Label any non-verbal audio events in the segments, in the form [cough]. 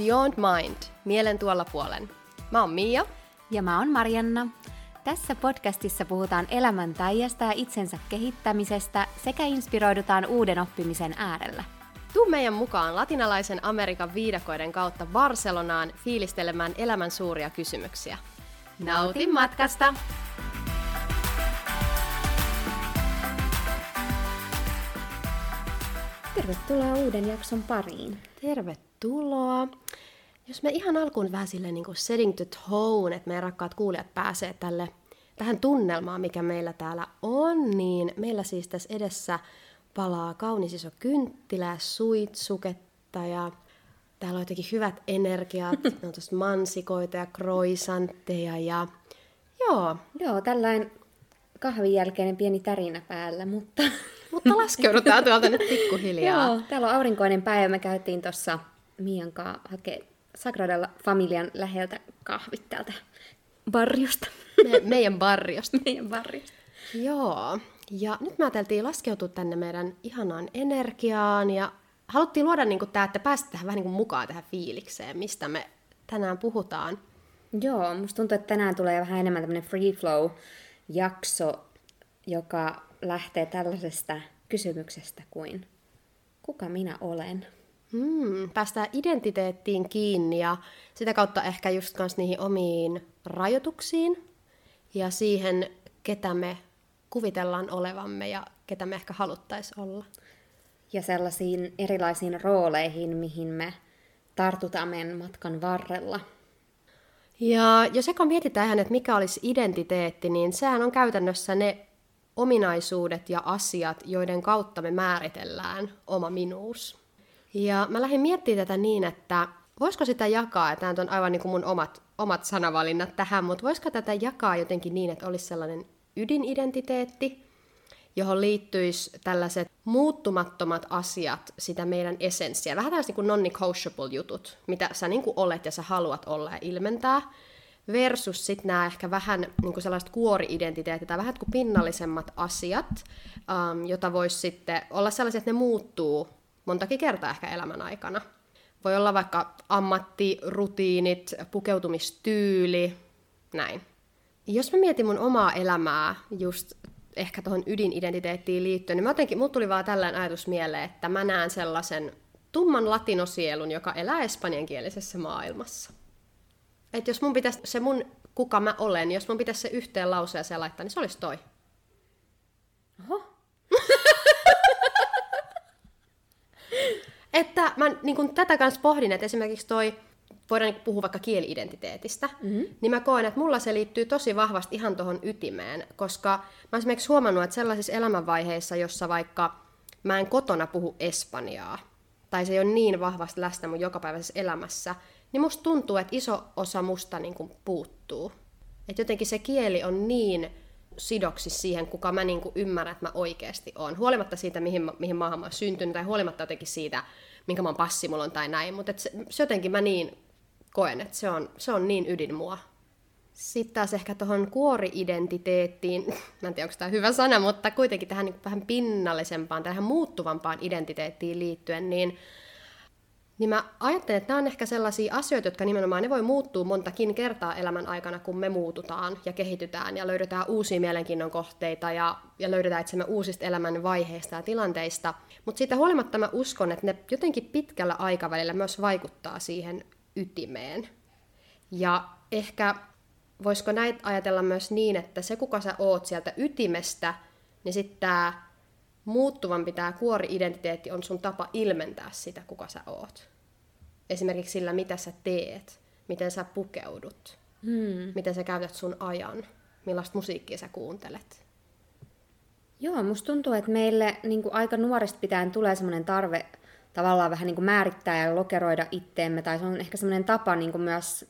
Beyond Mind, mielen tuolla puolen. Mä oon Mia. Ja mä oon Marianna. Tässä podcastissa puhutaan elämän ja itsensä kehittämisestä sekä inspiroidutaan uuden oppimisen äärellä. Tuu meidän mukaan latinalaisen Amerikan viidakoiden kautta Barcelonaan fiilistelemään elämän suuria kysymyksiä. Nauti matkasta! Tervetuloa uuden jakson pariin. Tervetuloa. Jos me ihan alkuun vähän silleen niin kuin setting the tone, että meidän rakkaat kuulijat pääsee tälle, tähän tunnelmaan, mikä meillä täällä on, niin meillä siis tässä edessä palaa kaunis iso kynttilä, suitsuketta ja täällä on jotenkin hyvät energiat, [laughs] ne on tosta mansikoita ja kroisantteja ja joo. Joo, tällainen kahvin jälkeinen pieni tärinä päällä, mutta... Mutta laskeudutaan tuolta nyt pikkuhiljaa. [laughs] Joo, täällä on aurinkoinen päivä. Me käytiin tuossa Mian kanssa hakee Sagradalla Familian läheltä kahvit täältä barriosta. Me, meidän barriosta. [laughs] meidän barriosta. Joo. Ja nyt me ajateltiin laskeutua tänne meidän ihanaan energiaan ja haluttiin luoda niin tämä, että päästä tähän vähän niin kuin mukaan tähän fiilikseen, mistä me tänään puhutaan. Joo, musta tuntuu, että tänään tulee vähän enemmän tämmöinen free flow jakso, joka lähtee tällaisesta kysymyksestä kuin kuka minä olen? Hmm, päästään identiteettiin kiinni ja sitä kautta ehkä just kans niihin omiin rajoituksiin ja siihen, ketä me kuvitellaan olevamme ja ketä me ehkä haluttaisiin olla. Ja sellaisiin erilaisiin rooleihin, mihin me tartutaan meidän matkan varrella. Ja jos eka mietitään ihan, että mikä olisi identiteetti, niin sehän on käytännössä ne ominaisuudet ja asiat, joiden kautta me määritellään oma minuus. Ja mä lähdin miettimään tätä niin, että voisiko sitä jakaa, ja tämä on aivan niin kuin mun omat, omat sanavalinnat tähän, mutta voisiko tätä jakaa jotenkin niin, että olisi sellainen ydinidentiteetti, johon liittyisi tällaiset muuttumattomat asiat, sitä meidän essenssiä. Vähän tällaiset niin non-negotiable jutut, mitä sä niin kuin olet ja sä haluat olla ja ilmentää. Versus sitten nämä ehkä vähän niin kuin sellaiset kuori-identiteetit tai vähän kuin pinnallisemmat asiat, um, jota voisi sitten olla sellaiset, että ne muuttuu montakin kertaa ehkä elämän aikana. Voi olla vaikka ammattirutiinit, pukeutumistyyli, näin. Jos mä mietin mun omaa elämää just ehkä tuohon ydinidentiteettiin liittyen, niin mä jotenkin, mut tuli vaan tällainen ajatus mieleen, että mä näen sellaisen tumman latinosielun, joka elää espanjankielisessä maailmassa. Että jos mun pitäisi se mun kuka mä olen, jos mun pitäisi se yhteen lauseeseen laittaa, niin se olisi toi. Oho. [laughs] että mä niin kun tätä kanssa pohdin, että esimerkiksi toi voidaan niin puhua vaikka kieliidentiteetistä, mm-hmm. niin mä koen, että mulla se liittyy tosi vahvasti ihan tuohon ytimeen, koska mä oon esimerkiksi huomannut, että sellaisissa elämänvaiheissa, jossa vaikka mä en kotona puhu espanjaa, tai se ei ole niin vahvasti läsnä mun jokapäiväisessä elämässä, niin musta tuntuu, että iso osa musta niin kuin puuttuu. Että jotenkin se kieli on niin sidoksi siihen, kuka mä niin kuin ymmärrän, että mä oikeasti oon. Huolimatta siitä, mihin, mihin maahan mä oon syntynyt, tai huolimatta jotenkin siitä, minkä mä passi mulla on tai näin. Mutta se, se jotenkin mä niin koen, että se on, se on niin ydin mua. Sitten taas ehkä tuohon kuori-identiteettiin, [laughs] mä en tiedä onko tämä hyvä sana, mutta kuitenkin tähän niin vähän pinnallisempaan, tähän muuttuvampaan identiteettiin liittyen, niin, niin mä ajattelen, että nämä on ehkä sellaisia asioita, jotka nimenomaan ne voi muuttua montakin kertaa elämän aikana, kun me muututaan ja kehitytään ja löydetään uusia mielenkiinnon kohteita ja, ja löydetään itsemme uusista elämän vaiheista ja tilanteista. Mutta siitä huolimatta mä uskon, että ne jotenkin pitkällä aikavälillä myös vaikuttaa siihen ytimeen. Ja ehkä voisiko näitä ajatella myös niin, että se kuka sä oot sieltä ytimestä, niin sitten tämä muuttuvampi tämä kuori-identiteetti on sun tapa ilmentää sitä, kuka sä oot. Esimerkiksi sillä, mitä sä teet, miten sä pukeudut, hmm. miten sä käytät sun ajan, millaista musiikkia sä kuuntelet. Joo, musta tuntuu, että meille niin kuin aika nuoresta pitäen tulee semmoinen tarve tavallaan vähän niin kuin määrittää ja lokeroida itteemme, tai se on ehkä semmoinen tapa niin kuin myös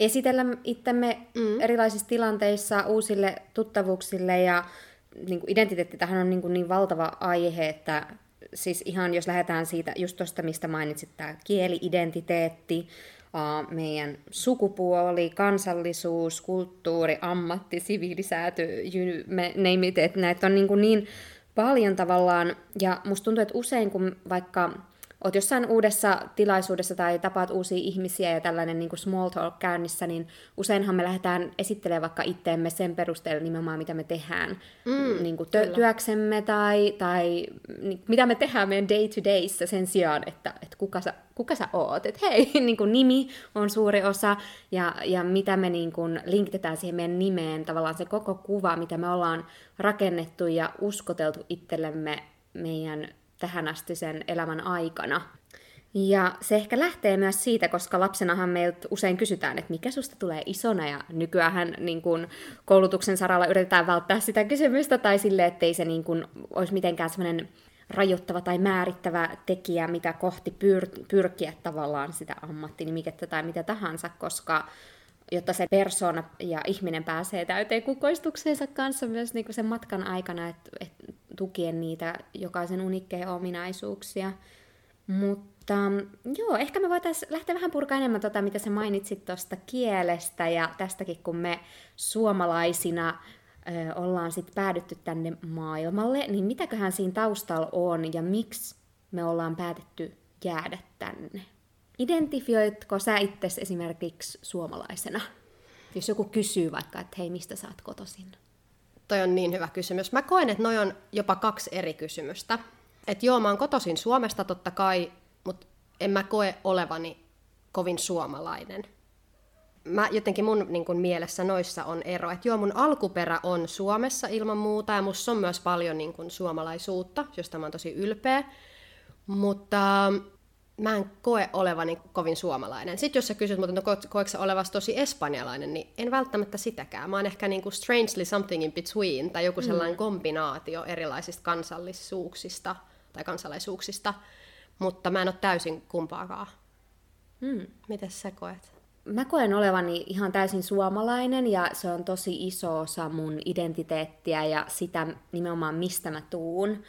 esitellä itsemme mm. erilaisissa tilanteissa uusille tuttavuuksille, ja niin kuin identiteetti tähän on niin, kuin niin valtava aihe, että siis ihan jos lähdetään siitä just tuosta, mistä mainitsit, tämä kieli-identiteetti, meidän sukupuoli, kansallisuus, kulttuuri, ammatti, siviilisäätö, you name it, että näitä on niin, kuin niin paljon tavallaan, ja musta tuntuu, että usein kun vaikka oot jossain uudessa tilaisuudessa tai tapaat uusia ihmisiä ja tällainen niin kuin small talk käynnissä, niin useinhan me lähdetään esittelemään vaikka itteemme sen perusteella nimenomaan, mitä me tehdään mm, niin kuin tö- työksemme tai, tai niin, mitä me tehdään meidän day to dayssä sen sijaan, että, että kuka, sä, kuka sä oot. Että hei, [laughs] niin kuin nimi on suuri osa ja, ja mitä me niin kuin linkitetään siihen meidän nimeen, tavallaan se koko kuva, mitä me ollaan rakennettu ja uskoteltu itsellemme meidän tähän asti sen elämän aikana. Ja se ehkä lähtee myös siitä, koska lapsenahan meiltä usein kysytään, että mikä susta tulee isona, ja nykyään niin kun koulutuksen saralla yritetään välttää sitä kysymystä, tai sille, ettei se niin kun olisi mitenkään semmoinen rajoittava tai määrittävä tekijä, mitä kohti pyr- pyrkiä tavallaan sitä ammattinimikettä tai mitä tahansa, koska jotta se persona ja ihminen pääsee täyteen kukoistukseensa kanssa myös niin sen matkan aikana, että et, tukien niitä jokaisen unikkeen ominaisuuksia. Mutta joo, ehkä me voitaisiin lähteä vähän purkaa enemmän tota, mitä sä mainitsit tuosta kielestä ja tästäkin, kun me suomalaisina ö, ollaan sitten päädytty tänne maailmalle, niin mitäköhän siinä taustalla on ja miksi me ollaan päätetty jäädä tänne? Identifioitko sä itse esimerkiksi suomalaisena? Jos joku kysyy vaikka, että hei, mistä sä oot kotoisin? Toi on niin hyvä kysymys. Mä koen, että noi on jopa kaksi eri kysymystä. Että joo, mä oon kotoisin Suomesta totta kai, mutta en mä koe olevani kovin suomalainen. Mä jotenkin mun niin kun, mielessä noissa on ero, että joo, mun alkuperä on Suomessa ilman muuta, ja musta on myös paljon niin kun, suomalaisuutta, josta mä oon tosi ylpeä. Mutta mä en koe olevani kovin suomalainen. Sitten jos sä kysyt, mutta no koetko sä olevasi tosi espanjalainen, niin en välttämättä sitäkään. Mä oon ehkä niinku strangely something in between, tai joku mm. sellainen mm. kombinaatio erilaisista kansallisuuksista tai kansalaisuuksista, mutta mä en ole täysin kumpaakaan. Mm. Miten sä koet? Mä koen olevani ihan täysin suomalainen ja se on tosi iso osa mun identiteettiä ja sitä nimenomaan mistä mä tuun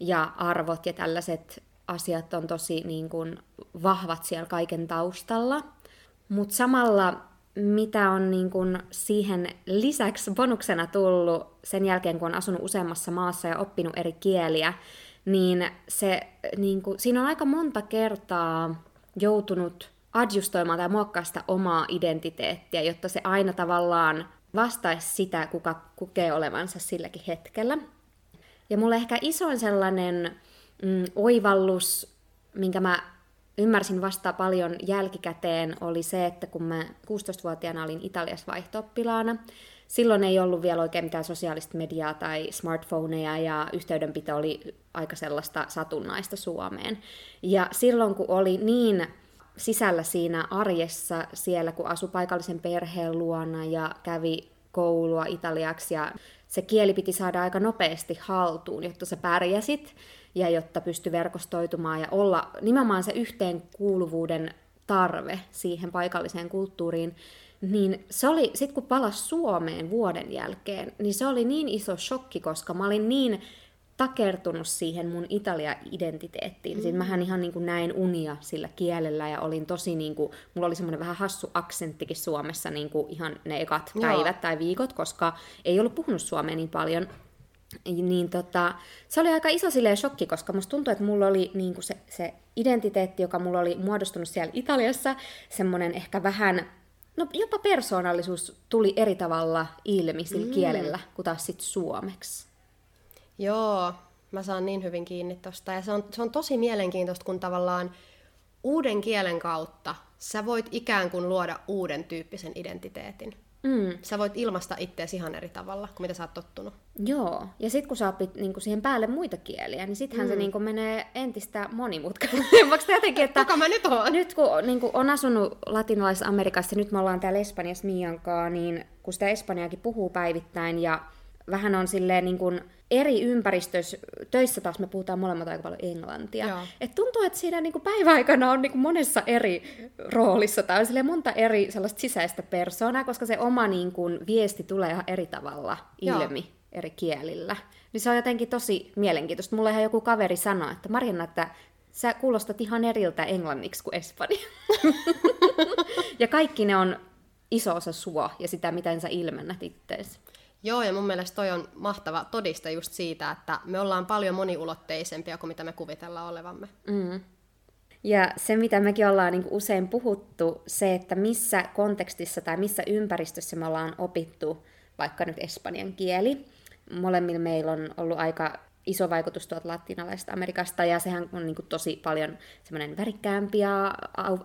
ja arvot ja tällaiset asiat on tosi niin kuin, vahvat siellä kaiken taustalla. Mutta samalla mitä on niin kuin siihen lisäksi bonuksena tullut sen jälkeen, kun on asunut useammassa maassa ja oppinut eri kieliä, niin, se, niin kuin, siinä on aika monta kertaa joutunut adjustoimaan tai muokkaamaan sitä omaa identiteettiä, jotta se aina tavallaan vastaisi sitä, kuka kokee olevansa silläkin hetkellä. Ja mulle ehkä isoin sellainen mm, oivallus, minkä mä ymmärsin vasta paljon jälkikäteen, oli se, että kun mä 16-vuotiaana olin Italiassa vaihtooppilaana, silloin ei ollut vielä oikein mitään sosiaalista mediaa tai smartphoneja ja yhteydenpito oli aika sellaista satunnaista Suomeen. Ja silloin kun oli niin sisällä siinä arjessa siellä, kun asui paikallisen perheen luona ja kävi koulua italiaksi ja se kieli piti saada aika nopeasti haltuun, jotta sä pärjäsit, ja jotta pysty verkostoitumaan ja olla nimenomaan se yhteenkuuluvuuden tarve siihen paikalliseen kulttuuriin, niin se oli, sit kun palas Suomeen vuoden jälkeen, niin se oli niin iso shokki, koska mä olin niin takertunut siihen mun Italia-identiteettiin. Mm. Siis mähän ihan niin kuin näin unia sillä kielellä ja olin tosi niin kuin, mulla oli semmoinen vähän hassu aksenttikin Suomessa niin kuin ihan ne ekat Joo. päivät tai viikot, koska ei ollut puhunut suomea niin paljon niin tota, se oli aika iso silleen shokki, koska musta tuntui, että mulla oli niin kuin se, se identiteetti, joka mulla oli muodostunut siellä Italiassa, semmoinen ehkä vähän, no jopa persoonallisuus tuli eri tavalla ilmi sillä mm. kielellä kuin taas sit suomeksi. Joo, mä saan niin hyvin kiinni tosta. Ja se on, se on tosi mielenkiintoista, kun tavallaan uuden kielen kautta sä voit ikään kuin luoda uuden tyyppisen identiteetin. Mm. Sä voit ilmaista itseäsi ihan eri tavalla kuin mitä sä oot tottunut. Joo, ja sitten kun sä opit niinku siihen päälle muita kieliä, niin sittenhän mm. se niinku menee entistä monimutkaisemmaksi. [laughs] jotenkin, että Kuka mä nyt oon? Nyt kun niinku, on asunut latinalaisessa Amerikassa, nyt me ollaan täällä Espanjassa Miankaa, niin kun sitä Espanjaakin puhuu päivittäin ja vähän on silleen niin kuin eri ympäristöissä, töissä taas me puhutaan molemmat aika paljon englantia. Et tuntuu, että siinä niin kuin päiväaikana on niin kuin monessa eri roolissa tai on monta eri sellaista sisäistä persoonaa, koska se oma niin kuin, viesti tulee ihan eri tavalla ilmi Joo. eri kielillä. Niin se on jotenkin tosi mielenkiintoista. Mulle ihan joku kaveri sanoi, että Marjana, että sä kuulostat ihan eriltä englanniksi kuin espanja. [laughs] ja kaikki ne on iso osa sua ja sitä, miten sä ilmennät itteesi. Joo, ja mun mielestä toi on mahtava todiste just siitä, että me ollaan paljon moniulotteisempia kuin mitä me kuvitellaan olevamme. Mm. Ja se, mitä mekin ollaan niin usein puhuttu, se, että missä kontekstissa tai missä ympäristössä me ollaan opittu vaikka nyt espanjan kieli. Molemmilla meillä on ollut aika iso vaikutus tuolta latinalaisesta Amerikasta, ja sehän on niin kuin tosi paljon semmoinen värikkäämpi ja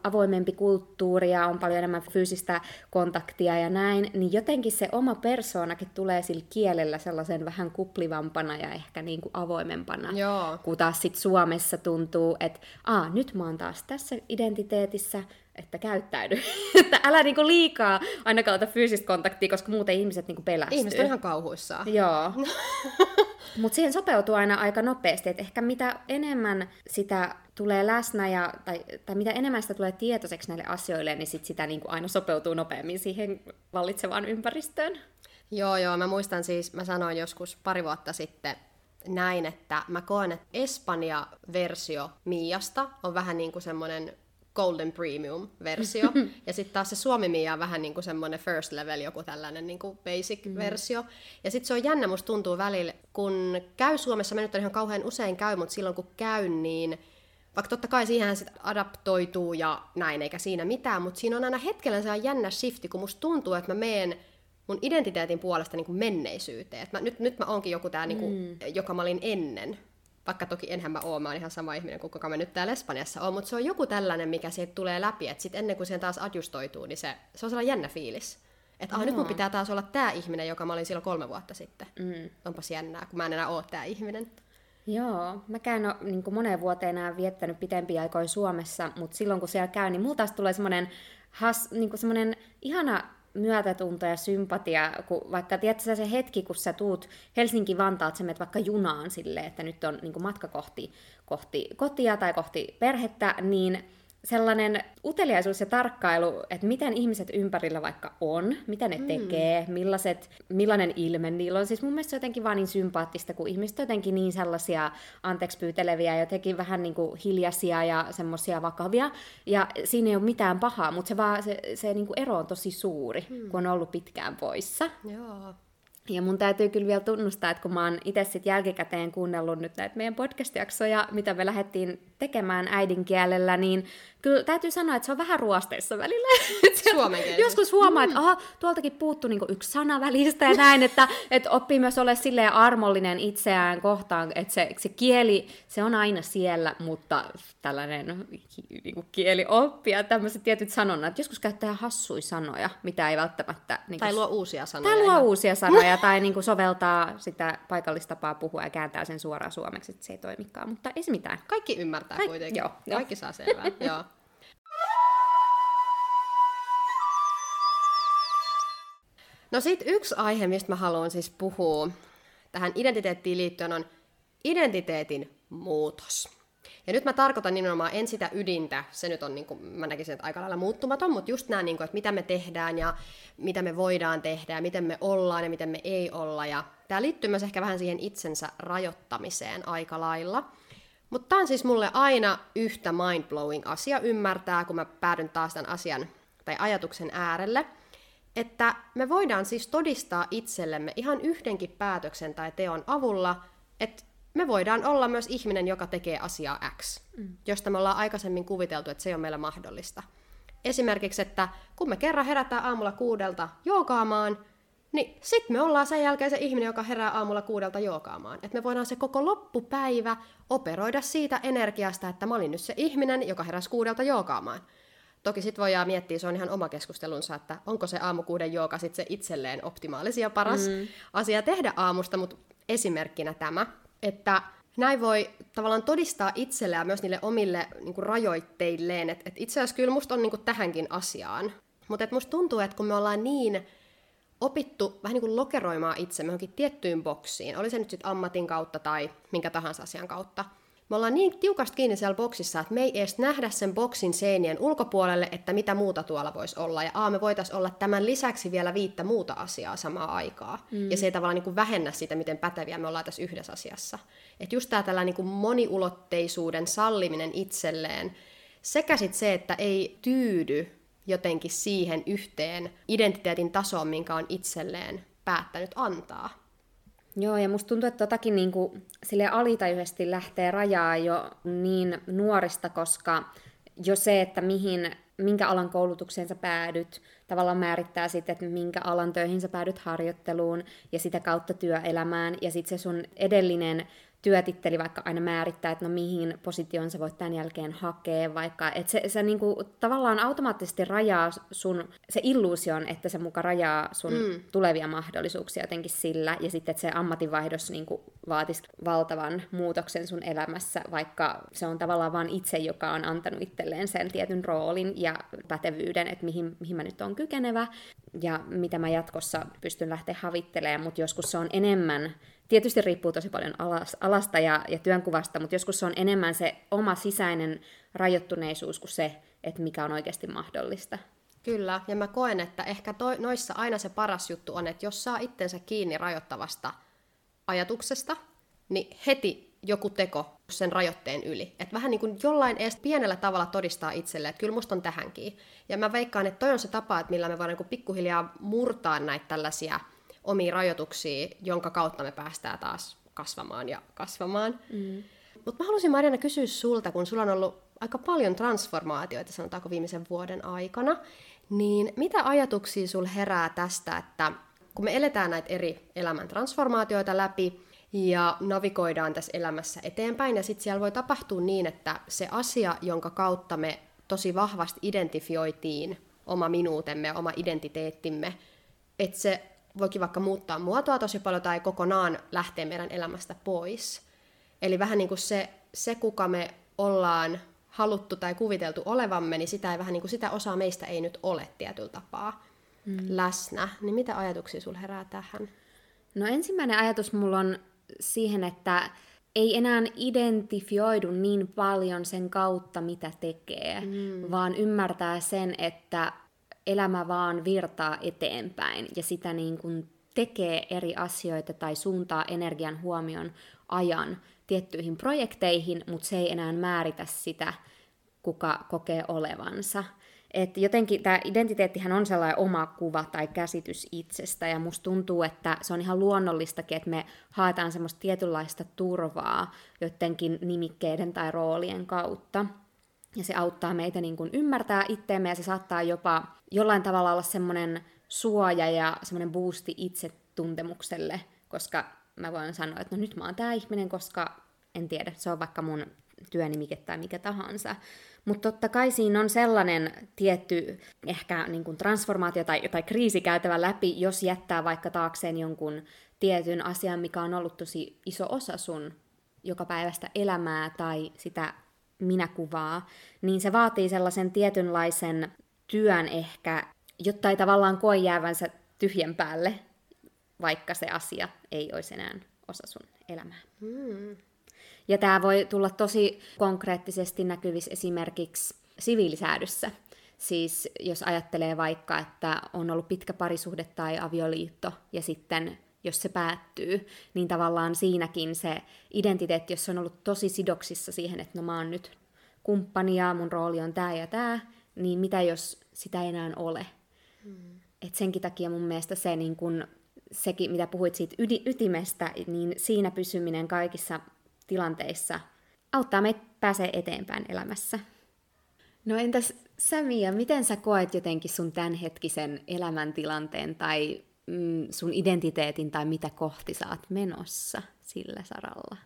avoimempi kulttuuri, ja on paljon enemmän fyysistä kontaktia ja näin, niin jotenkin se oma persoonakin tulee sillä kielellä sellaisen vähän kuplivampana ja ehkä niin kuin avoimempana, Joo. kun taas sit Suomessa tuntuu, että Aa, nyt mä oon taas tässä identiteetissä, että käyttäydy. [laughs] että älä niinku liikaa ainakaan ota fyysistä kontaktia, koska muuten ihmiset niinku pelästyy. Ihmiset on ihan kauhuissaan. Joo. [laughs] Mutta siihen sopeutuu aina aika nopeasti, että ehkä mitä enemmän sitä tulee läsnä ja, tai, tai mitä enemmän sitä tulee tietoiseksi näille asioille, niin sit sitä niin kuin aina sopeutuu nopeammin siihen vallitsevaan ympäristöön. Joo, joo. Mä muistan siis, mä sanoin joskus pari vuotta sitten näin, että mä koen, että Espanja-versio Miasta on vähän niin kuin semmoinen Golden Premium-versio. [laughs] ja sitten taas se Suomi Mia on vähän niin kuin semmoinen first level, joku tällainen niin kuin basic-versio. Mm. Ja sitten se on jännä, musta tuntuu välillä, kun käy Suomessa, mä nyt ihan kauhean usein käy, mutta silloin kun käyn, niin vaikka totta kai siihen sit adaptoituu ja näin, eikä siinä mitään, mutta siinä on aina hetkellä se jännä shifti, kun musta tuntuu, että mä meen mun identiteetin puolesta niin kuin menneisyyteen. Et mä, nyt, nyt mä oonkin joku tää, niin kuin, mm. joka mä olin ennen vaikka toki enhän mä oo, mä oon ihan sama ihminen kuin kuka mä nyt täällä Espanjassa on, mutta se on joku tällainen, mikä siitä tulee läpi, että sitten ennen kuin siihen taas adjustoituu, niin se, se on sellainen jännä fiilis. Että ah, nyt mun pitää taas olla tämä ihminen, joka mä olin silloin kolme vuotta sitten. Mm. Onpas jännää, kun mä en enää oo tämä ihminen. Joo, mäkään ole niin moneen vuoteen enää viettänyt pitempiä aikoja Suomessa, mutta silloin kun siellä käy, niin mulla taas tulee semmoinen has, niin semmoinen ihana myötätunto ja sympatia, kun vaikka tiedätkö se hetki, kun sä tuut Helsinki-Vantaalta, sä menet vaikka junaan silleen, että nyt on niin matka kohti, kohti kotia tai kohti perhettä, niin sellainen uteliaisuus ja tarkkailu, että miten ihmiset ympärillä vaikka on, mitä ne mm. tekee, millaiset, millainen ilme niillä on. Siis mun mielestä se on jotenkin vaan niin sympaattista, kun ihmiset on jotenkin niin sellaisia anteeksi pyyteleviä, jotenkin vähän niin kuin hiljaisia ja semmoisia vakavia. Ja siinä ei ole mitään pahaa, mutta se, vaan, se, se niin kuin ero on tosi suuri, mm. kun on ollut pitkään poissa. Joo. Ja mun täytyy kyllä vielä tunnustaa, että kun mä oon itse sitten jälkikäteen kuunnellut nyt näitä meidän podcast-jaksoja, mitä me lähdettiin tekemään äidinkielellä, niin kyllä täytyy sanoa, että se on vähän ruosteissa välillä. [laughs] Joskus huomaa, että mm. aha, tuoltakin puuttu niinku yksi sana välistä ja näin, että, että oppii myös olla silleen armollinen itseään kohtaan, että se, se kieli, se on aina siellä, mutta tällainen niinku kielioppi ja tämmöiset tietyt sanonnat, joskus käyttää hassui sanoja, mitä ei välttämättä... Niinku, tai luo uusia sanoja. Tai luo ihan. uusia sanoja, tai niinku soveltaa sitä paikallistapaa puhua ja kääntää sen suoraan suomeksi, että se ei toimikaan, mutta ei se mitään. Kaikki ymmärtää Kaik- kuitenkin. Joo, Kaikki jo. saa selvää, [laughs] joo. No sit yksi aihe, mistä mä haluan siis puhua tähän identiteettiin liittyen on identiteetin muutos. Ja nyt mä tarkoitan nimenomaan en sitä ydintä, se nyt on, niin kuin, mä näkisin, että aika lailla muuttumaton, mutta just nämä, niin kuin, että mitä me tehdään ja mitä me voidaan tehdä ja miten me ollaan ja miten me ei olla. Ja tämä liittyy myös ehkä vähän siihen itsensä rajoittamiseen aika lailla. Mutta tämä on siis mulle aina yhtä mindblowing asia ymmärtää, kun mä päädyn taas tämän asian tai ajatuksen äärelle, että me voidaan siis todistaa itsellemme ihan yhdenkin päätöksen tai teon avulla, että me voidaan olla myös ihminen, joka tekee asiaa X, mm. josta me ollaan aikaisemmin kuviteltu, että se on meillä mahdollista. Esimerkiksi, että kun me kerran herätään aamulla kuudelta joogaamaan, niin sitten me ollaan sen jälkeen se ihminen, joka herää aamulla kuudelta jookaamaan. Että me voidaan se koko loppupäivä operoida siitä energiasta, että mä olin nyt se ihminen, joka heräsi kuudelta jookaamaan. Toki sitten voidaan miettiä, se on ihan oma keskustelunsa, että onko se aamukuuden jooga sitten se itselleen optimaalisia ja paras mm. asia tehdä aamusta, mutta esimerkkinä tämä, että näin voi tavallaan todistaa itselle ja myös niille omille niin kuin rajoitteilleen, että, että itse asiassa kyllä musta on niin kuin tähänkin asiaan. Mutta musta tuntuu, että kun me ollaan niin opittu vähän niin kuin lokeroimaan itsemme johonkin tiettyyn boksiin, oli se nyt sitten ammatin kautta tai minkä tahansa asian kautta. Me ollaan niin tiukasti kiinni siellä boksissa, että me ei edes nähdä sen boksin seinien ulkopuolelle, että mitä muuta tuolla voisi olla. Ja A, me voitaisiin olla tämän lisäksi vielä viittä muuta asiaa samaa aikaa. Mm. Ja se ei tavallaan niin kuin vähennä sitä, miten päteviä me ollaan tässä yhdessä asiassa. Että just tämä tällainen niin moniulotteisuuden salliminen itselleen, sekä sitten se, että ei tyydy jotenkin siihen yhteen identiteetin tasoon, minkä on itselleen päättänyt antaa. Joo, ja musta tuntuu, että totakin niin kuin, sille alitajuisesti lähtee rajaa jo niin nuorista, koska jo se, että mihin, minkä alan koulutukseen sä päädyt, tavallaan määrittää sitten, että minkä alan töihin sä päädyt harjoitteluun ja sitä kautta työelämään. Ja sitten se sun edellinen työtitteli vaikka aina määrittää, että no mihin positioon sä voit tämän jälkeen hakea, vaikka. Että se, se niinku tavallaan automaattisesti rajaa sun, se illuusion, että se muka rajaa sun mm. tulevia mahdollisuuksia jotenkin sillä, ja sitten että se ammatinvaihdos niinku vaatisi valtavan muutoksen sun elämässä, vaikka se on tavallaan vain itse, joka on antanut itselleen sen tietyn roolin ja pätevyyden, että mihin, mihin mä nyt on kykenevä, ja mitä mä jatkossa pystyn lähteä havittelemaan, mutta joskus se on enemmän tietysti riippuu tosi paljon alas, alasta ja, ja työnkuvasta, mutta joskus se on enemmän se oma sisäinen rajoittuneisuus kuin se, että mikä on oikeasti mahdollista. Kyllä, ja mä koen, että ehkä toi, noissa aina se paras juttu on, että jos saa itsensä kiinni rajoittavasta ajatuksesta, niin heti joku teko sen rajoitteen yli. Että vähän niin kuin jollain edes pienellä tavalla todistaa itselle, että kyllä musta on tähänkin. Ja mä veikkaan, että toi on se tapa, että millä me voidaan niin pikkuhiljaa murtaa näitä tällaisia omia rajoituksia, jonka kautta me päästään taas kasvamaan ja kasvamaan. Mm. Mutta mä haluaisin Mariana kysyä sulta, kun sulla on ollut aika paljon transformaatioita, sanotaanko viimeisen vuoden aikana, niin mitä ajatuksia sul herää tästä, että kun me eletään näitä eri elämän transformaatioita läpi ja navigoidaan tässä elämässä eteenpäin, ja sitten siellä voi tapahtua niin, että se asia, jonka kautta me tosi vahvasti identifioitiin oma minuutemme oma identiteettimme, että se voikin vaikka muuttaa muotoa tosi paljon tai kokonaan lähteä meidän elämästä pois. Eli vähän niin kuin se, se kuka me ollaan haluttu tai kuviteltu olevamme, niin sitä, ei vähän niin kuin sitä osaa meistä ei nyt ole tietyllä tapaa mm. läsnä. Niin mitä ajatuksia sinulla herää tähän? No ensimmäinen ajatus mulla on siihen, että ei enää identifioidu niin paljon sen kautta, mitä tekee, mm. vaan ymmärtää sen, että elämä vaan virtaa eteenpäin ja sitä niin kuin tekee eri asioita tai suuntaa energian huomion ajan tiettyihin projekteihin, mutta se ei enää määritä sitä, kuka kokee olevansa. Et jotenkin tämä identiteettihän on sellainen oma kuva tai käsitys itsestä, ja musta tuntuu, että se on ihan luonnollistakin, että me haetaan semmoista tietynlaista turvaa jotenkin nimikkeiden tai roolien kautta. Ja se auttaa meitä niin kuin ymmärtää itteemme ja se saattaa jopa jollain tavalla olla semmoinen suoja ja semmoinen boosti itsetuntemukselle, koska mä voin sanoa, että no nyt mä oon tää ihminen, koska en tiedä, se on vaikka mun työnimike tai mikä tahansa. Mutta totta kai siinä on sellainen tietty ehkä niin kuin transformaatio tai, tai kriisi käytävä läpi, jos jättää vaikka taakseen jonkun tietyn asian, mikä on ollut tosi iso osa sun joka päivästä elämää tai sitä minäkuvaa, niin se vaatii sellaisen tietynlaisen työn ehkä, jotta ei tavallaan koe jäävänsä tyhjän päälle, vaikka se asia ei olisi enää osa sun elämää. Mm. Ja tämä voi tulla tosi konkreettisesti näkyvissä esimerkiksi siviilisäädyssä. Siis jos ajattelee vaikka, että on ollut pitkä parisuhde tai avioliitto ja sitten jos se päättyy, niin tavallaan siinäkin se identiteetti, jos on ollut tosi sidoksissa siihen, että no mä oon nyt kumppani ja mun rooli on tämä ja tämä, niin mitä jos sitä ei enää ole? Mm. Et senkin takia mun mielestä se, niin kun, sekin, mitä puhuit siitä yd- ytimestä, niin siinä pysyminen kaikissa tilanteissa auttaa meitä pääsee eteenpäin elämässä. No entäs Samia, miten sä koet jotenkin sun tämänhetkisen elämäntilanteen tai mm, sun identiteetin tai mitä kohti sä oot menossa sillä saralla?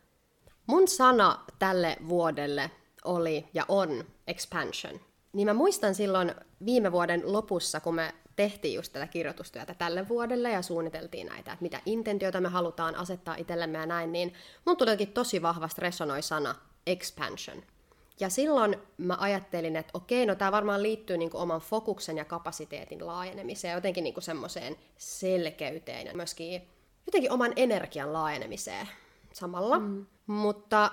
Mun sana tälle vuodelle oli ja on expansion. Niin mä muistan silloin viime vuoden lopussa, kun me tehtiin just tätä kirjoitustyötä tälle vuodelle ja suunniteltiin näitä, että mitä intentioita me halutaan asettaa itsellemme ja näin, niin mun tulikin tosi vahvasti resonoi sana expansion. Ja silloin mä ajattelin, että okei, no tämä varmaan liittyy niinku oman fokuksen ja kapasiteetin laajenemiseen ja jotenkin niinku semmoiseen selkeyteen ja myöskin jotenkin oman energian laajenemiseen samalla. Mm. Mutta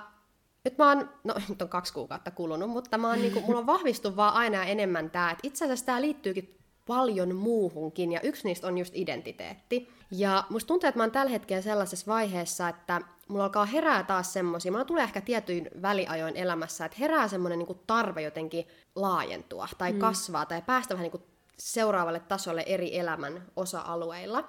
nyt mä oon, no nyt on kaksi kuukautta kulunut, mutta mä oon, niinku, mulla on vahvistu vaan aina enemmän tämä, että itse asiassa tämä liittyykin paljon muuhunkin, ja yksi niistä on just identiteetti. Ja musta tuntuu, että mä oon tällä hetkellä sellaisessa vaiheessa, että mulla alkaa herää taas semmosia, mulla tulee ehkä tietyin väliajoin elämässä, että herää semmoinen niinku tarve jotenkin laajentua, tai mm. kasvaa, tai päästä vähän niinku seuraavalle tasolle eri elämän osa-alueilla.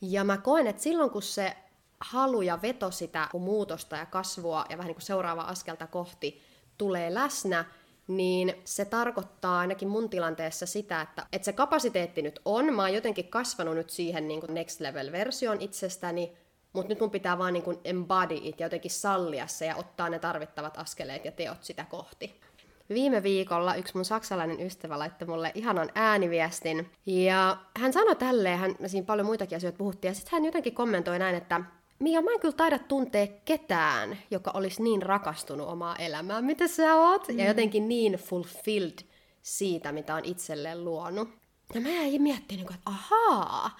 Ja mä koen, että silloin kun se halu ja veto sitä muutosta ja kasvua ja vähän niin kuin seuraavaa askelta kohti tulee läsnä, niin se tarkoittaa ainakin mun tilanteessa sitä, että, että se kapasiteetti nyt on. Mä oon jotenkin kasvanut nyt siihen niin kuin next level versioon itsestäni, mutta nyt mun pitää vaan niin kuin embody it ja jotenkin sallia se ja ottaa ne tarvittavat askeleet ja teot sitä kohti. Viime viikolla yksi mun saksalainen ystävä laittoi mulle ihanan ääniviestin. Ja hän sanoi tälleen, hän, siinä paljon muitakin asioita puhuttiin, ja sitten hän jotenkin kommentoi näin, että Mia, mä en kyllä taida tuntea ketään, joka olisi niin rakastunut omaa elämää, mitä sä oot, mm. ja jotenkin niin fulfilled siitä, mitä on itselleen luonut. Ja mä jäin miettimään, että ahaa,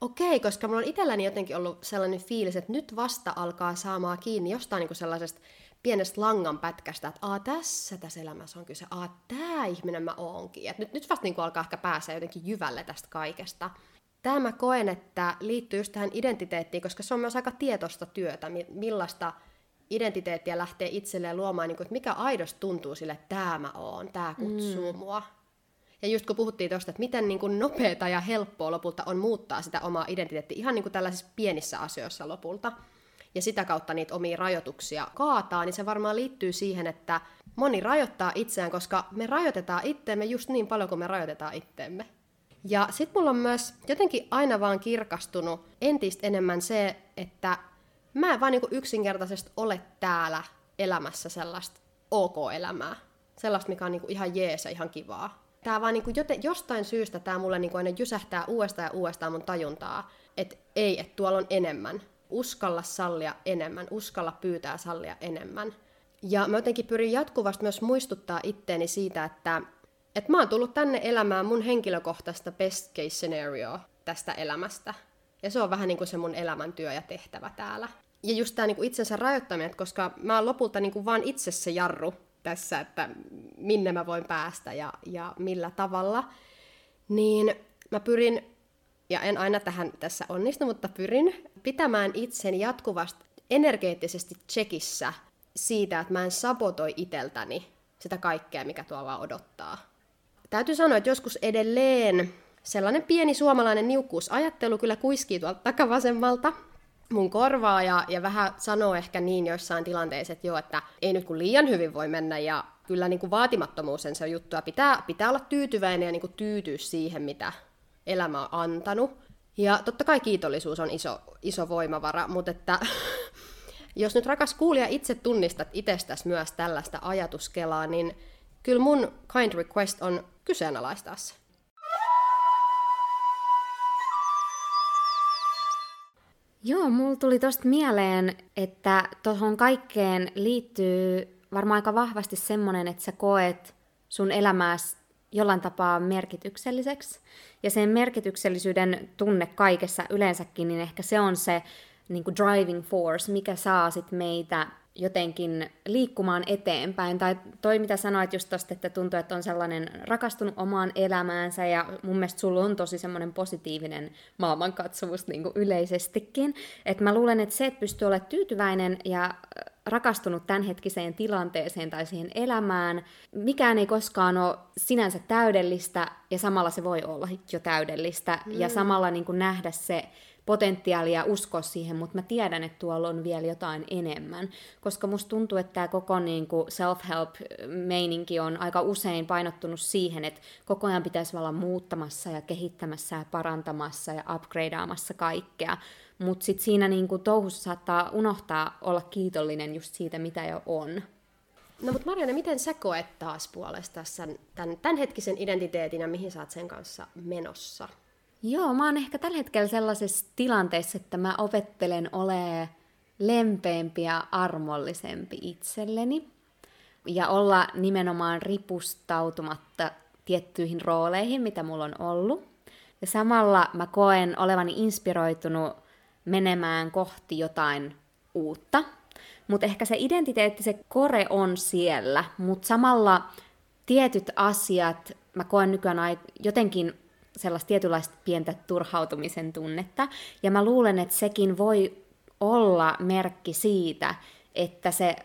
okei, koska mulla on itselläni jotenkin ollut sellainen fiilis, että nyt vasta alkaa saamaan kiinni jostain niin sellaisesta pienestä langan pätkästä, että Aa, tässä tässä elämässä on kyse, Aa, tämä ihminen mä oonkin. Et nyt, nyt vasta niin alkaa ehkä päästä jotenkin jyvälle tästä kaikesta. Tämä mä koen, että liittyy just tähän identiteettiin, koska se on myös aika tietoista työtä, millaista identiteettiä lähtee itselleen luomaan, niin kuin, että mikä aidosti tuntuu sille, että tämä mä oon, tämä kutsuu mm. mua. Ja just kun puhuttiin tuosta, että miten niin kuin nopeata ja helppoa lopulta on muuttaa sitä omaa identiteettiä ihan niin kuin tällaisissa pienissä asioissa lopulta, ja sitä kautta niitä omia rajoituksia kaataa, niin se varmaan liittyy siihen, että moni rajoittaa itseään, koska me rajoitetaan itteemme just niin paljon kuin me rajoitetaan itteemme. Ja sitten mulla on myös jotenkin aina vaan kirkastunut entistä enemmän se, että mä en vaan niinku yksinkertaisesti ole täällä elämässä sellaista ok-elämää. Sellaista, mikä on niinku ihan jees ja ihan kivaa. Tää vaan niinku joten, jostain syystä tää mulle niinku aina jysähtää uudestaan ja uudestaan mun tajuntaa, että ei, että tuolla on enemmän. Uskalla sallia enemmän, uskalla pyytää sallia enemmän. Ja mä jotenkin pyrin jatkuvasti myös muistuttaa itteeni siitä, että että mä oon tullut tänne elämään mun henkilökohtaista best case scenario tästä elämästä. Ja se on vähän niin kuin se mun elämäntyö ja tehtävä täällä. Ja just tämä niin itsensä rajoittaminen, koska mä oon lopulta niin kuin vaan itse se jarru tässä, että minne mä voin päästä ja, ja millä tavalla. Niin mä pyrin, ja en aina tähän tässä onnistu, mutta pyrin pitämään itseni jatkuvasti energeettisesti tsekissä siitä, että mä en sabotoi iteltäni sitä kaikkea, mikä tuolla odottaa täytyy sanoa, että joskus edelleen sellainen pieni suomalainen niukkuusajattelu kyllä kuiskii tuolta takavasemmalta mun korvaa ja, ja vähän sanoo ehkä niin joissain tilanteissa, että joo, että ei nyt kun liian hyvin voi mennä ja kyllä niin kuin vaatimattomuus on se juttu ja pitää, pitää olla tyytyväinen ja niin kuin tyytyä siihen, mitä elämä on antanut. Ja totta kai kiitollisuus on iso, iso voimavara, mutta että [laughs] jos nyt rakas kuulija itse tunnistat itsestäsi myös tällaista ajatuskelaa, niin kyllä mun kind request on kyseenalaistaa se. Joo, mulla tuli tosta mieleen, että tuohon kaikkeen liittyy varmaan aika vahvasti semmonen, että sä koet sun elämääsi jollain tapaa merkitykselliseksi. Ja sen merkityksellisyyden tunne kaikessa yleensäkin, niin ehkä se on se niin kuin driving force, mikä saa sit meitä jotenkin liikkumaan eteenpäin. Tai toi, mitä sanoit just tosta, että tuntuu, että on sellainen rakastunut omaan elämäänsä, ja mun mielestä sulla on tosi semmoinen positiivinen maailmankatsomus niin kuin yleisestikin. Että mä luulen, että se, että pystyy olemaan tyytyväinen ja rakastunut tämänhetkiseen tilanteeseen tai siihen elämään. Mikään ei koskaan ole sinänsä täydellistä ja samalla se voi olla jo täydellistä mm. ja samalla niin kuin nähdä se potentiaalia uskoa siihen, mutta mä tiedän, että tuolla on vielä jotain enemmän, koska musta tuntuu, että tämä koko niin kuin self-help-meininki on aika usein painottunut siihen, että koko ajan pitäisi olla muuttamassa ja kehittämässä ja parantamassa ja upgradeaamassa kaikkea, mutta sitten siinä niin kuin touhussa saattaa unohtaa olla kiitollinen just siitä, mitä jo on. No mutta Marianne, miten sä koet taas puolestaan tämän, tämänhetkisen identiteetin ja mihin sä oot sen kanssa menossa? Joo, mä oon ehkä tällä hetkellä sellaisessa tilanteessa, että mä opettelen ole lempeämpi ja armollisempi itselleni ja olla nimenomaan ripustautumatta tiettyihin rooleihin, mitä mulla on ollut. Ja samalla mä koen olevani inspiroitunut menemään kohti jotain uutta. Mutta ehkä se identiteetti, se kore on siellä, mutta samalla tietyt asiat mä koen nykyään jotenkin sellaista tietynlaista pientä turhautumisen tunnetta. Ja mä luulen, että sekin voi olla merkki siitä, että se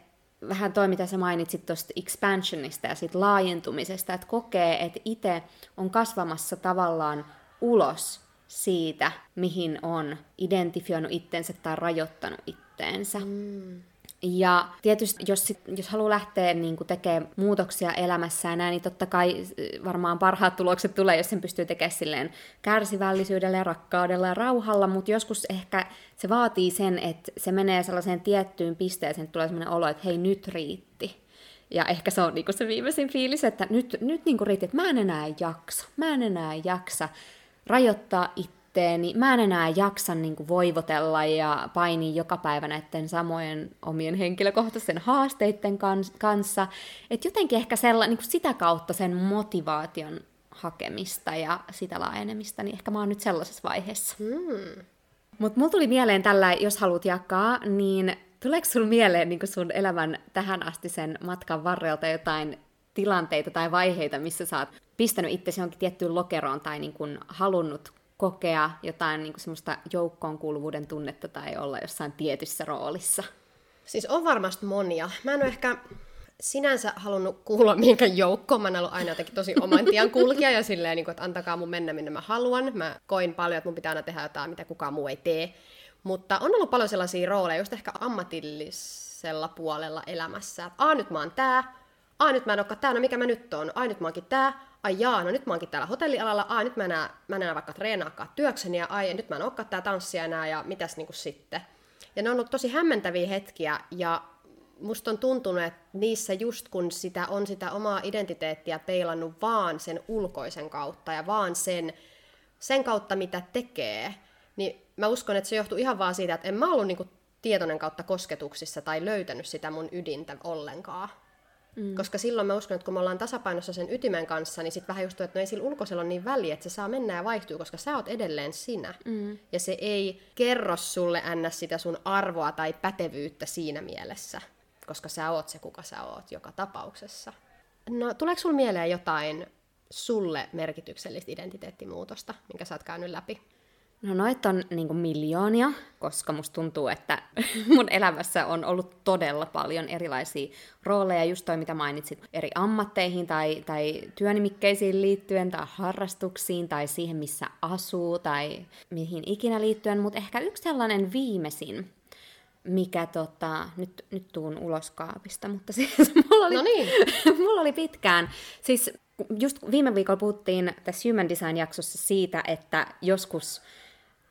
vähän toi, mitä sä mainitsit tuosta expansionista ja sit laajentumisesta, että kokee, että itse on kasvamassa tavallaan ulos siitä, mihin on identifioinut itsensä tai rajoittanut itteensä. Mm. Ja tietysti, jos, sit, jos haluaa lähteä niin tekemään muutoksia elämässään näin, niin totta kai varmaan parhaat tulokset tulee, jos sen pystyy tekemään silleen kärsivällisyydellä ja rakkaudella ja rauhalla, mutta joskus ehkä se vaatii sen, että se menee sellaiseen tiettyyn pisteeseen, että tulee sellainen olo, että hei, nyt riitti. Ja ehkä se on niinku se viimeisin fiilis, että nyt, nyt niinku riitti, että mä en enää jaksa, mä en enää jaksa rajoittaa itteeni, mä en enää jaksa niinku voivotella ja painia joka päivä näiden samojen omien henkilökohtaisen haasteiden kans- kanssa. Että jotenkin ehkä sella, niinku sitä kautta sen motivaation hakemista ja sitä laajenemista, niin ehkä mä oon nyt sellaisessa vaiheessa. Hmm. Mutta mulla tuli mieleen tällä, jos haluat jakaa, niin Tuleeko sinulla mieleen niin sun elämän tähän asti sen matkan varrelta jotain tilanteita tai vaiheita, missä sä oot pistänyt itsesi johonkin tiettyyn lokeroon tai niin kuin halunnut kokea jotain niin kuin semmoista joukkoon kuuluvuuden tunnetta tai olla jossain tietyssä roolissa? Siis on varmasti monia. Mä en ole ehkä sinänsä halunnut kuulua mihinkään joukkoon. Mä en ollut aina jotenkin tosi oman tien kulkija ja silleen, niin kuin, että antakaa mun mennä minne mä haluan. Mä koin paljon, että mun pitää aina tehdä jotain, mitä kukaan muu ei tee. Mutta on ollut paljon sellaisia rooleja, just ehkä ammatillisella puolella elämässä. Että a, nyt mä oon tää, a, nyt mä en olekaan tää, no mikä mä nyt oon, a, nyt mä oonkin tää, ai jaa, no nyt mä oonkin täällä hotellialalla, a, nyt mä enää, mä enää vaikka treenaakaan työkseni, ja ai, nyt mä en olekaan tää tanssia enää, ja mitäs niinku sitten. Ja ne on ollut tosi hämmentäviä hetkiä, ja musta on tuntunut, että niissä just kun sitä on sitä omaa identiteettiä peilannut vaan sen ulkoisen kautta, ja vaan sen, sen kautta, mitä tekee, niin mä uskon, että se johtuu ihan vaan siitä, että en mä ollut niinku tietoinen kautta kosketuksissa tai löytänyt sitä mun ydintä ollenkaan. Mm. Koska silloin mä uskon, että kun me ollaan tasapainossa sen ytimen kanssa, niin sitten vähän just että no ei sillä ulkoisella ole niin väliä, että se saa mennä ja vaihtuu, koska sä oot edelleen sinä. Mm. Ja se ei kerro sulle ns. sitä sun arvoa tai pätevyyttä siinä mielessä, koska sä oot se, kuka sä oot joka tapauksessa. No, tuleeko sulla mieleen jotain sulle merkityksellistä identiteettimuutosta, minkä sä oot käynyt läpi? No noit on niin miljoonia, koska musta tuntuu, että [laughs] mun elämässä on ollut todella paljon erilaisia rooleja, just toi mitä mainitsit, eri ammatteihin tai, tai työnimikkeisiin liittyen tai harrastuksiin tai siihen missä asuu tai mihin ikinä liittyen, mutta ehkä yksi sellainen viimeisin, mikä tota, nyt, nyt tuun ulos kaapista, mutta [laughs] siis mulla oli, no niin. [laughs] mulla oli pitkään, siis just viime viikolla puhuttiin tässä Human Design-jaksossa siitä, että joskus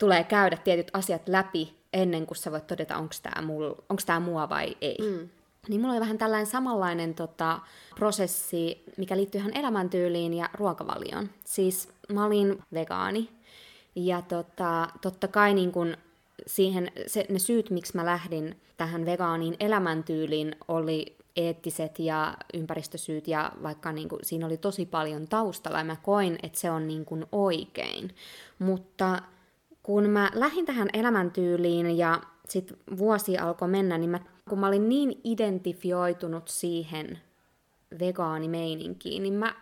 tulee käydä tietyt asiat läpi ennen kuin sä voit todeta, onko tämä mua vai ei. Mm. Niin mulla oli vähän tällainen samanlainen tota, prosessi, mikä liittyy ihan elämäntyyliin ja ruokavalioon. Siis mä olin vegaani ja tota, totta kai niin kun siihen, se, ne syyt, miksi mä lähdin tähän vegaaniin elämäntyyliin, oli eettiset ja ympäristösyyt ja vaikka niin kuin, siinä oli tosi paljon taustalla ja mä koin, että se on niin kuin oikein. Mutta kun mä lähdin tähän elämäntyyliin ja sitten vuosi alkoi mennä, niin mä, kun mä olin niin identifioitunut siihen vegaanimeininkiin, niin mä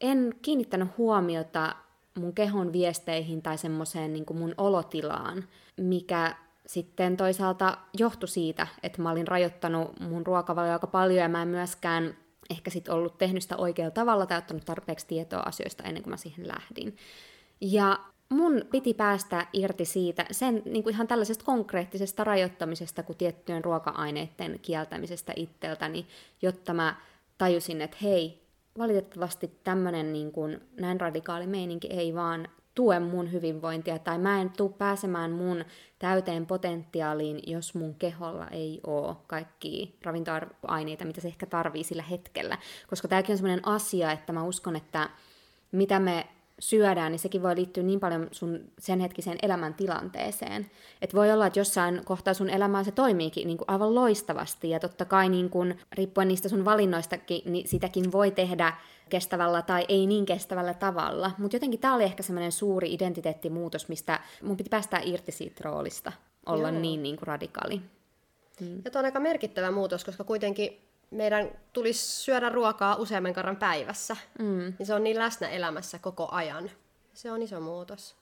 en kiinnittänyt huomiota mun kehon viesteihin tai semmoiseen niin mun olotilaan, mikä sitten toisaalta johtui siitä, että mä olin rajoittanut mun ruokavalioa aika paljon ja mä en myöskään ehkä sit ollut tehnyt sitä oikealla tavalla tai ottanut tarpeeksi tietoa asioista ennen kuin mä siihen lähdin. Ja mun piti päästä irti siitä, sen niin kuin ihan tällaisesta konkreettisesta rajoittamisesta kuin tiettyjen ruoka-aineiden kieltämisestä itseltäni, jotta mä tajusin, että hei, valitettavasti tämmöinen niin kuin, näin radikaali meininki ei vaan tue mun hyvinvointia, tai mä en tule pääsemään mun täyteen potentiaaliin, jos mun keholla ei ole kaikki ravintoaineita, mitä se ehkä tarvii sillä hetkellä. Koska tämäkin on semmoinen asia, että mä uskon, että mitä me syödään, niin sekin voi liittyä niin paljon sun sen hetkiseen elämäntilanteeseen. Että voi olla, että jossain kohtaa sun elämää se toimiikin niin kuin aivan loistavasti, ja totta kai niin kuin, riippuen niistä sun valinnoistakin, niin sitäkin voi tehdä kestävällä tai ei niin kestävällä tavalla. Mutta jotenkin tämä oli ehkä semmoinen suuri identiteettimuutos, mistä mun piti päästä irti siitä roolista, olla Joo. niin, niin kuin radikaali. Mm. Ja on aika merkittävä muutos, koska kuitenkin meidän tulisi syödä ruokaa useamman kerran päivässä. Mm. Niin se on niin läsnä elämässä koko ajan. Se on iso muutos.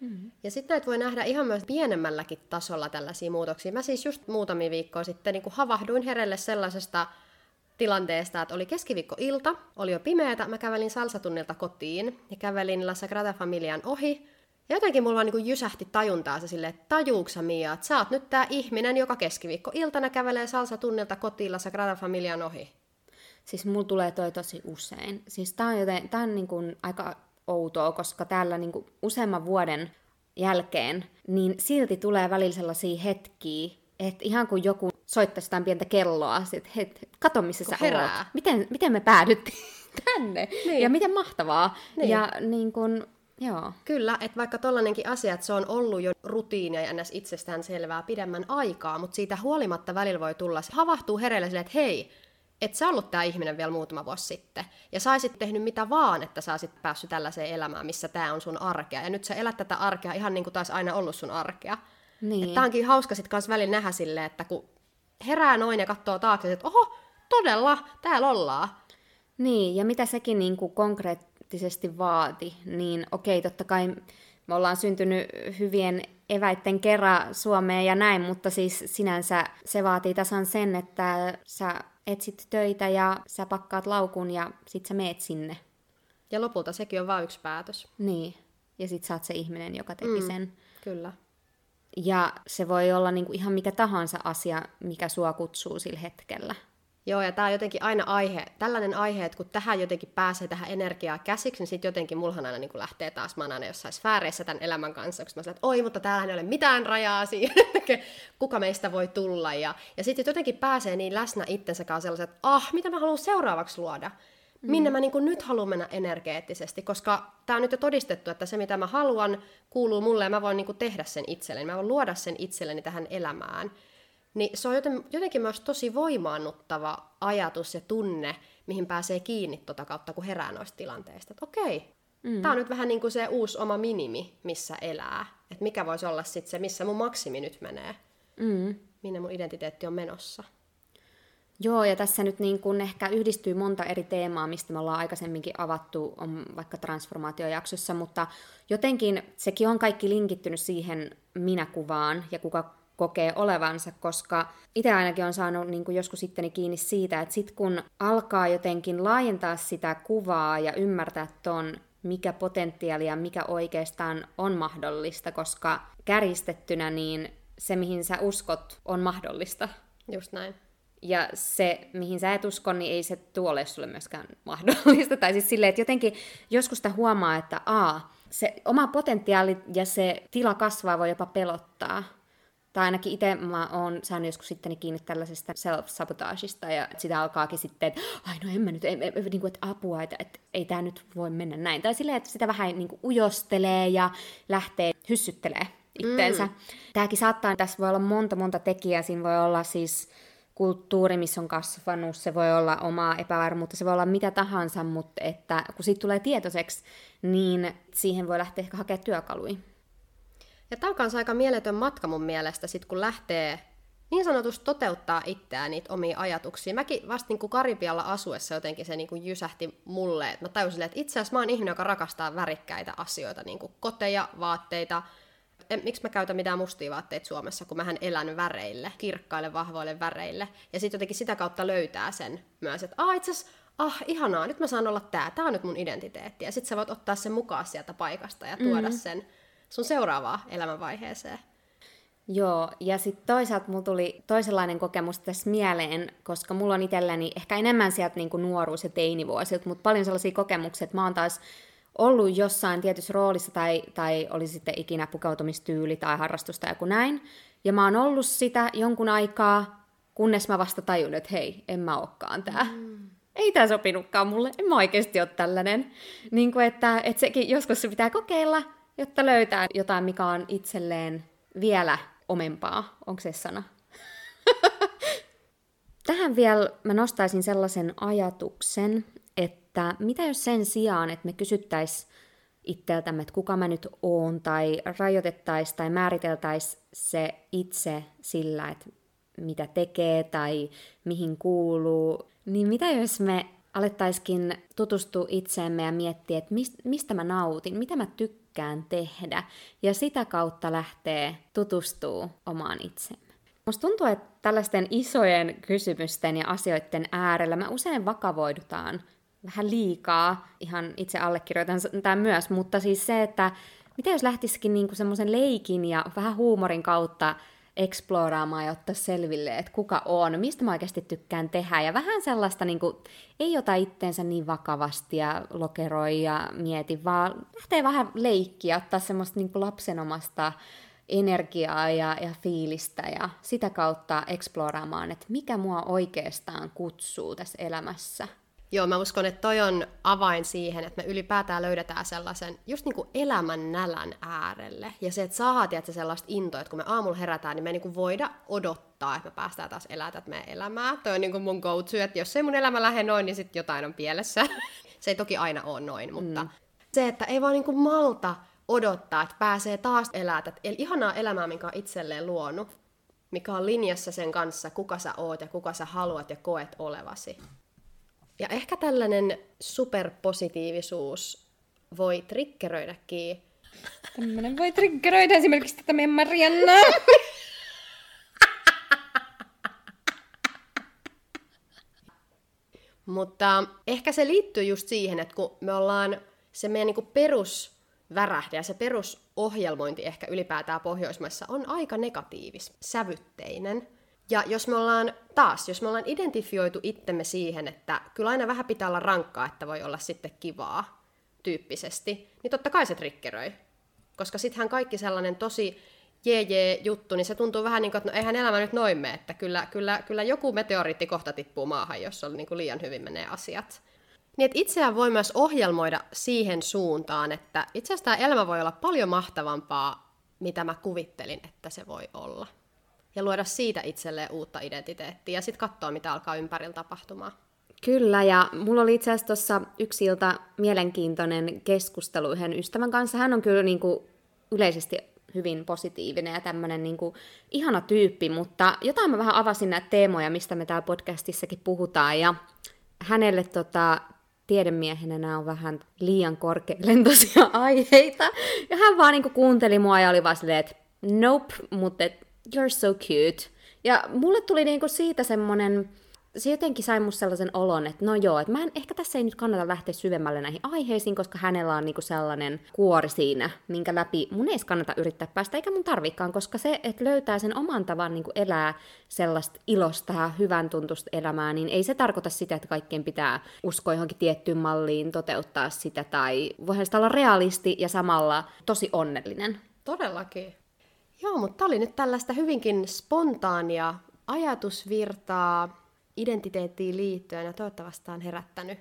Mm. Ja sitten näitä voi nähdä ihan myös pienemmälläkin tasolla tällaisia muutoksia. Mä siis just muutamia viikkoa sitten niin havahduin herelle sellaisesta tilanteesta, että oli keskiviikkoilta, oli jo pimeätä, mä kävelin salsatunnilta kotiin ja kävelin La Sagrada Familian ohi. Ja jotenkin mulla vaan niin jysähti tajuntaa se silleen, että tajuuksa Mia, että sä oot nyt tää ihminen, joka keskiviikko iltana kävelee salsa tunnilta kotilla Sagrada Familian ohi. Siis mulla tulee toi tosi usein. Siis tää on, joten, tää on niin kuin aika outoa, koska täällä niin kuin useamman vuoden jälkeen, niin silti tulee välillä sellaisia hetkiä, että ihan kuin joku soittaisi jotain pientä kelloa, että het, kato missä sä herää. oot. Miten, miten me päädyttiin [laughs] tänne? Niin. Ja miten mahtavaa. Niin. Ja niin kun, Joo. Kyllä, että vaikka tollainenkin asia, että se on ollut jo rutiinia ja ns. itsestään selvää pidemmän aikaa, mutta siitä huolimatta välillä voi tulla, se havahtuu hereille silleen, että hei, et sä ollut tämä ihminen vielä muutama vuosi sitten. Ja sä olisit tehnyt mitä vaan, että sä olisit päässyt tällaiseen elämään, missä tämä on sun arkea. Ja nyt sä elät tätä arkea ihan niin kuin taas aina ollut sun arkea. Niin. Tämä onkin hauska sitten kans välillä nähdä silleen, että kun herää noin ja katsoo taakse, että oho, todella, täällä ollaan. Niin, ja mitä sekin niin kuin konkreettisesti vaati, niin okei, totta kai me ollaan syntynyt hyvien eväitten kerran Suomeen ja näin, mutta siis sinänsä se vaatii tasan sen, että sä etsit töitä ja sä pakkaat laukun ja sit sä meet sinne. Ja lopulta sekin on vain yksi päätös. Niin, ja sit sä oot se ihminen, joka teki mm, sen. Kyllä. Ja se voi olla niinku ihan mikä tahansa asia, mikä sua kutsuu sillä hetkellä. Joo, ja tämä on jotenkin aina aihe, tällainen aihe, että kun tähän jotenkin pääsee tähän energiaa käsiksi, niin sitten jotenkin mulhan aina niin lähtee taas, mä aina jossain sfääreissä tämän elämän kanssa, koska mä sanon, että oi, mutta täällä ei ole mitään rajaa siihen, [laughs] kuka meistä voi tulla. Ja, ja sitten jotenkin pääsee niin läsnä itsensä kanssa sellaiset, että ah, mitä mä haluan seuraavaksi luoda. Minne mm. mä niin nyt haluan mennä energeettisesti, koska tämä on nyt jo todistettu, että se mitä mä haluan kuuluu mulle ja mä voin niin tehdä sen itselleni, mä voin luoda sen itselleni tähän elämään. Niin se on jotenkin myös tosi voimaannuttava ajatus ja tunne, mihin pääsee kiinni tota kautta, kun herää noista tilanteista. Että okei, mm. tämä on nyt vähän niin kuin se uusi oma minimi, missä elää. Että mikä voisi olla sitten se, missä mun maksimi nyt menee. Mm. Minne mun identiteetti on menossa. Joo, ja tässä nyt niin kun ehkä yhdistyy monta eri teemaa, mistä me ollaan aikaisemminkin avattu, on vaikka transformaatiojaksossa, mutta jotenkin sekin on kaikki linkittynyt siihen minäkuvaan ja kuka kokee olevansa, koska itse ainakin on saanut niin kuin joskus sitteni kiinni siitä, että sit kun alkaa jotenkin laajentaa sitä kuvaa ja ymmärtää ton, mikä potentiaali ja mikä oikeastaan on mahdollista, koska käristettynä niin se, mihin sä uskot, on mahdollista. Just näin. Ja se, mihin sä et usko, niin ei se tuole sulle myöskään [laughs] mahdollista. Tai siis silleen, että jotenkin joskus sitä huomaa, että a, se oma potentiaali ja se tila kasvaa voi jopa pelottaa. Tai ainakin itse mä oon saanut joskus sitten kiinni tällaisesta self-sabotaagista ja sitä alkaakin sitten, että ai no en mä nyt, en, en, niin kuin, että apua, että, että ei tämä nyt voi mennä näin. Tai silleen, että sitä vähän niin kuin ujostelee ja lähtee hyssyttelee itteensä. Mm. Tämäkin saattaa, tässä voi olla monta monta tekijää, siinä voi olla siis kulttuuri, missä on kasvanut, se voi olla omaa epävarmuutta, se voi olla mitä tahansa, mutta että kun siitä tulee tietoiseksi, niin siihen voi lähteä ehkä hakemaan työkaluja. Ja tämä on kanssa aika mieletön matka mun mielestä, sit kun lähtee niin sanotusti toteuttaa itseään niitä omia ajatuksia. Mäkin vasta niin kuin Karibialla asuessa jotenkin se niin kuin jysähti mulle, että mä tajusin, että itse asiassa mä oon ihminen, joka rakastaa värikkäitä asioita, niin kuin koteja, vaatteita. En, miksi mä käytän mitään mustia vaatteita Suomessa, kun mähän elän väreille, kirkkaille, vahvoille väreille. Ja sitten jotenkin sitä kautta löytää sen myös, että ah, itse asiassa, ah, ihanaa, nyt mä saan olla tää, tää on nyt mun identiteetti. Ja sitten sä voit ottaa sen mukaan sieltä paikasta ja tuoda mm-hmm. sen sun seuraavaan elämänvaiheeseen. Joo, ja sitten toisaalta mulla tuli toisenlainen kokemus tässä mieleen, koska mulla on itselläni ehkä enemmän sieltä niinku nuoruus- ja teinivuosilta, mutta paljon sellaisia kokemuksia, että mä oon taas ollut jossain tietyssä roolissa tai, tai oli sitten ikinä pukeutumistyyli tai harrastus tai joku näin. Ja mä oon ollut sitä jonkun aikaa, kunnes mä vasta tajun, että hei, en mä ookaan tää. Mm. Ei tää sopinutkaan mulle, en mä oikeasti ole tällainen. Niin kuin, että, että sekin joskus se pitää kokeilla, jotta löytää jotain, mikä on itselleen vielä omempaa. Onko se sana? [laughs] Tähän vielä mä nostaisin sellaisen ajatuksen, että mitä jos sen sijaan, että me kysyttäisiin itseltämme, että kuka mä nyt oon, tai rajoitettaisiin tai määriteltäisiin se itse sillä, että mitä tekee tai mihin kuuluu, niin mitä jos me alettaisikin tutustua itseemme ja miettiä, että mistä mä nautin, mitä mä tykkään, tykkään tehdä, ja sitä kautta lähtee tutustuu omaan itsemme. Musta tuntuu, että tällaisten isojen kysymysten ja asioiden äärellä me usein vakavoidutaan vähän liikaa, ihan itse allekirjoitan tämän myös, mutta siis se, että mitä jos lähtisikin niinku semmoisen leikin ja vähän huumorin kautta eksploraamaan ja ottaa selville, että kuka on, mistä mä oikeasti tykkään tehdä. Ja vähän sellaista, niin kuin, ei ota itteensä niin vakavasti ja lokeroi ja mieti, vaan lähtee vähän leikkiä, ottaa semmoista niin kuin lapsenomasta energiaa ja, ja fiilistä ja sitä kautta eksploraamaan, että mikä mua oikeastaan kutsuu tässä elämässä. Joo, mä uskon, että toi on avain siihen, että me ylipäätään löydetään sellaisen just niin kuin elämän nälän äärelle. Ja se, että saa tietysti sellaista intoa, että kun me aamulla herätään, niin me ei niin kuin voida odottaa, että me päästään taas elämään meidän elämää. Toi on niin kuin mun go to, että jos ei mun elämä lähde noin, niin sitten jotain on pielessä. [laughs] se ei toki aina ole noin, mutta mm. se, että ei vaan niin kuin malta odottaa, että pääsee taas elää tätä ihanaa elämää, minkä on itselleen luonut, mikä on linjassa sen kanssa, kuka sä oot ja kuka sä haluat ja koet olevasi. Ja ehkä tällainen superpositiivisuus voi triggeröidäkin. Tämmöinen voi triggeröidä esimerkiksi tätä meidän Mariannaa. Mutta ehkä se liittyy just siihen, että kun me ollaan se meidän niin perusvärähde ja se perusohjelmointi ehkä ylipäätään Pohjoismaissa on aika negatiivis, sävytteinen – ja jos me ollaan taas, jos me ollaan identifioitu itsemme siihen, että kyllä aina vähän pitää olla rankkaa, että voi olla sitten kivaa tyyppisesti, niin totta kai se triggeröi. Koska sittenhän kaikki sellainen tosi jee juttu, niin se tuntuu vähän niin kuin, että no eihän elämä nyt noin mene, että kyllä, kyllä, kyllä joku meteoriitti kohta tippuu maahan, jos on niin kuin liian hyvin menee asiat. Niin että itseään voi myös ohjelmoida siihen suuntaan, että itse asiassa tämä elämä voi olla paljon mahtavampaa, mitä mä kuvittelin, että se voi olla ja luoda siitä itselleen uutta identiteettiä ja sitten katsoa, mitä alkaa ympärillä tapahtumaan. Kyllä, ja mulla oli itse asiassa tuossa yksi ilta mielenkiintoinen keskustelu yhden ystävän kanssa. Hän on kyllä niin kuin yleisesti hyvin positiivinen ja tämmöinen niin ihana tyyppi, mutta jotain mä vähän avasin näitä teemoja, mistä me täällä podcastissakin puhutaan, ja hänelle tota, tiedemiehenä nämä on vähän liian korkealentoisia [laughs] aiheita, ja hän vaan niin kuunteli mua ja oli vaan silleen, että nope, mutta et you're so cute. Ja mulle tuli niinku siitä semmonen, se jotenkin sai musta sellaisen olon, että no joo, että mä en, ehkä tässä ei nyt kannata lähteä syvemmälle näihin aiheisiin, koska hänellä on niinku sellainen kuori siinä, minkä läpi mun ei kannata yrittää päästä, eikä mun tarvikaan, koska se, että löytää sen oman tavan niinku elää sellaista ilosta ja hyvän tuntusta elämää, niin ei se tarkoita sitä, että kaikkien pitää uskoa johonkin tiettyyn malliin, toteuttaa sitä, tai voihan sitä olla realisti ja samalla tosi onnellinen. Todellakin. Joo, mutta tämä oli nyt tällaista hyvinkin spontaania ajatusvirtaa identiteettiin liittyen ja toivottavasti on herättänyt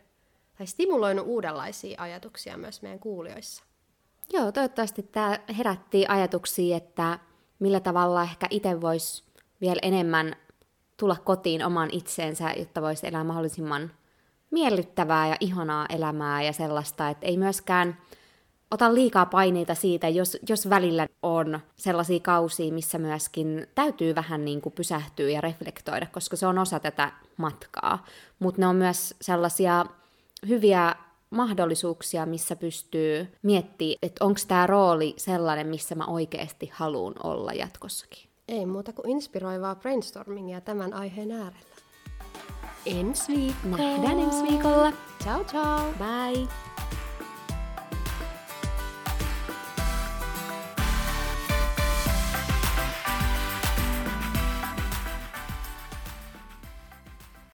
tai stimuloinut uudenlaisia ajatuksia myös meidän kuulijoissa. Joo, toivottavasti tämä herätti ajatuksia, että millä tavalla ehkä itse voisi vielä enemmän tulla kotiin oman itseensä, jotta voisi elää mahdollisimman miellyttävää ja ihanaa elämää ja sellaista, että ei myöskään ota liikaa paineita siitä, jos, jos välillä on sellaisia kausia, missä myöskin täytyy vähän niin kuin pysähtyä ja reflektoida, koska se on osa tätä matkaa. Mutta ne on myös sellaisia hyviä mahdollisuuksia, missä pystyy miettimään, että onko tämä rooli sellainen, missä mä oikeasti haluan olla jatkossakin. Ei muuta kuin inspiroivaa brainstormingia tämän aiheen äärellä. Ensi viikolla. Nähdään ensi viikolla. Ciao ciao. Bye.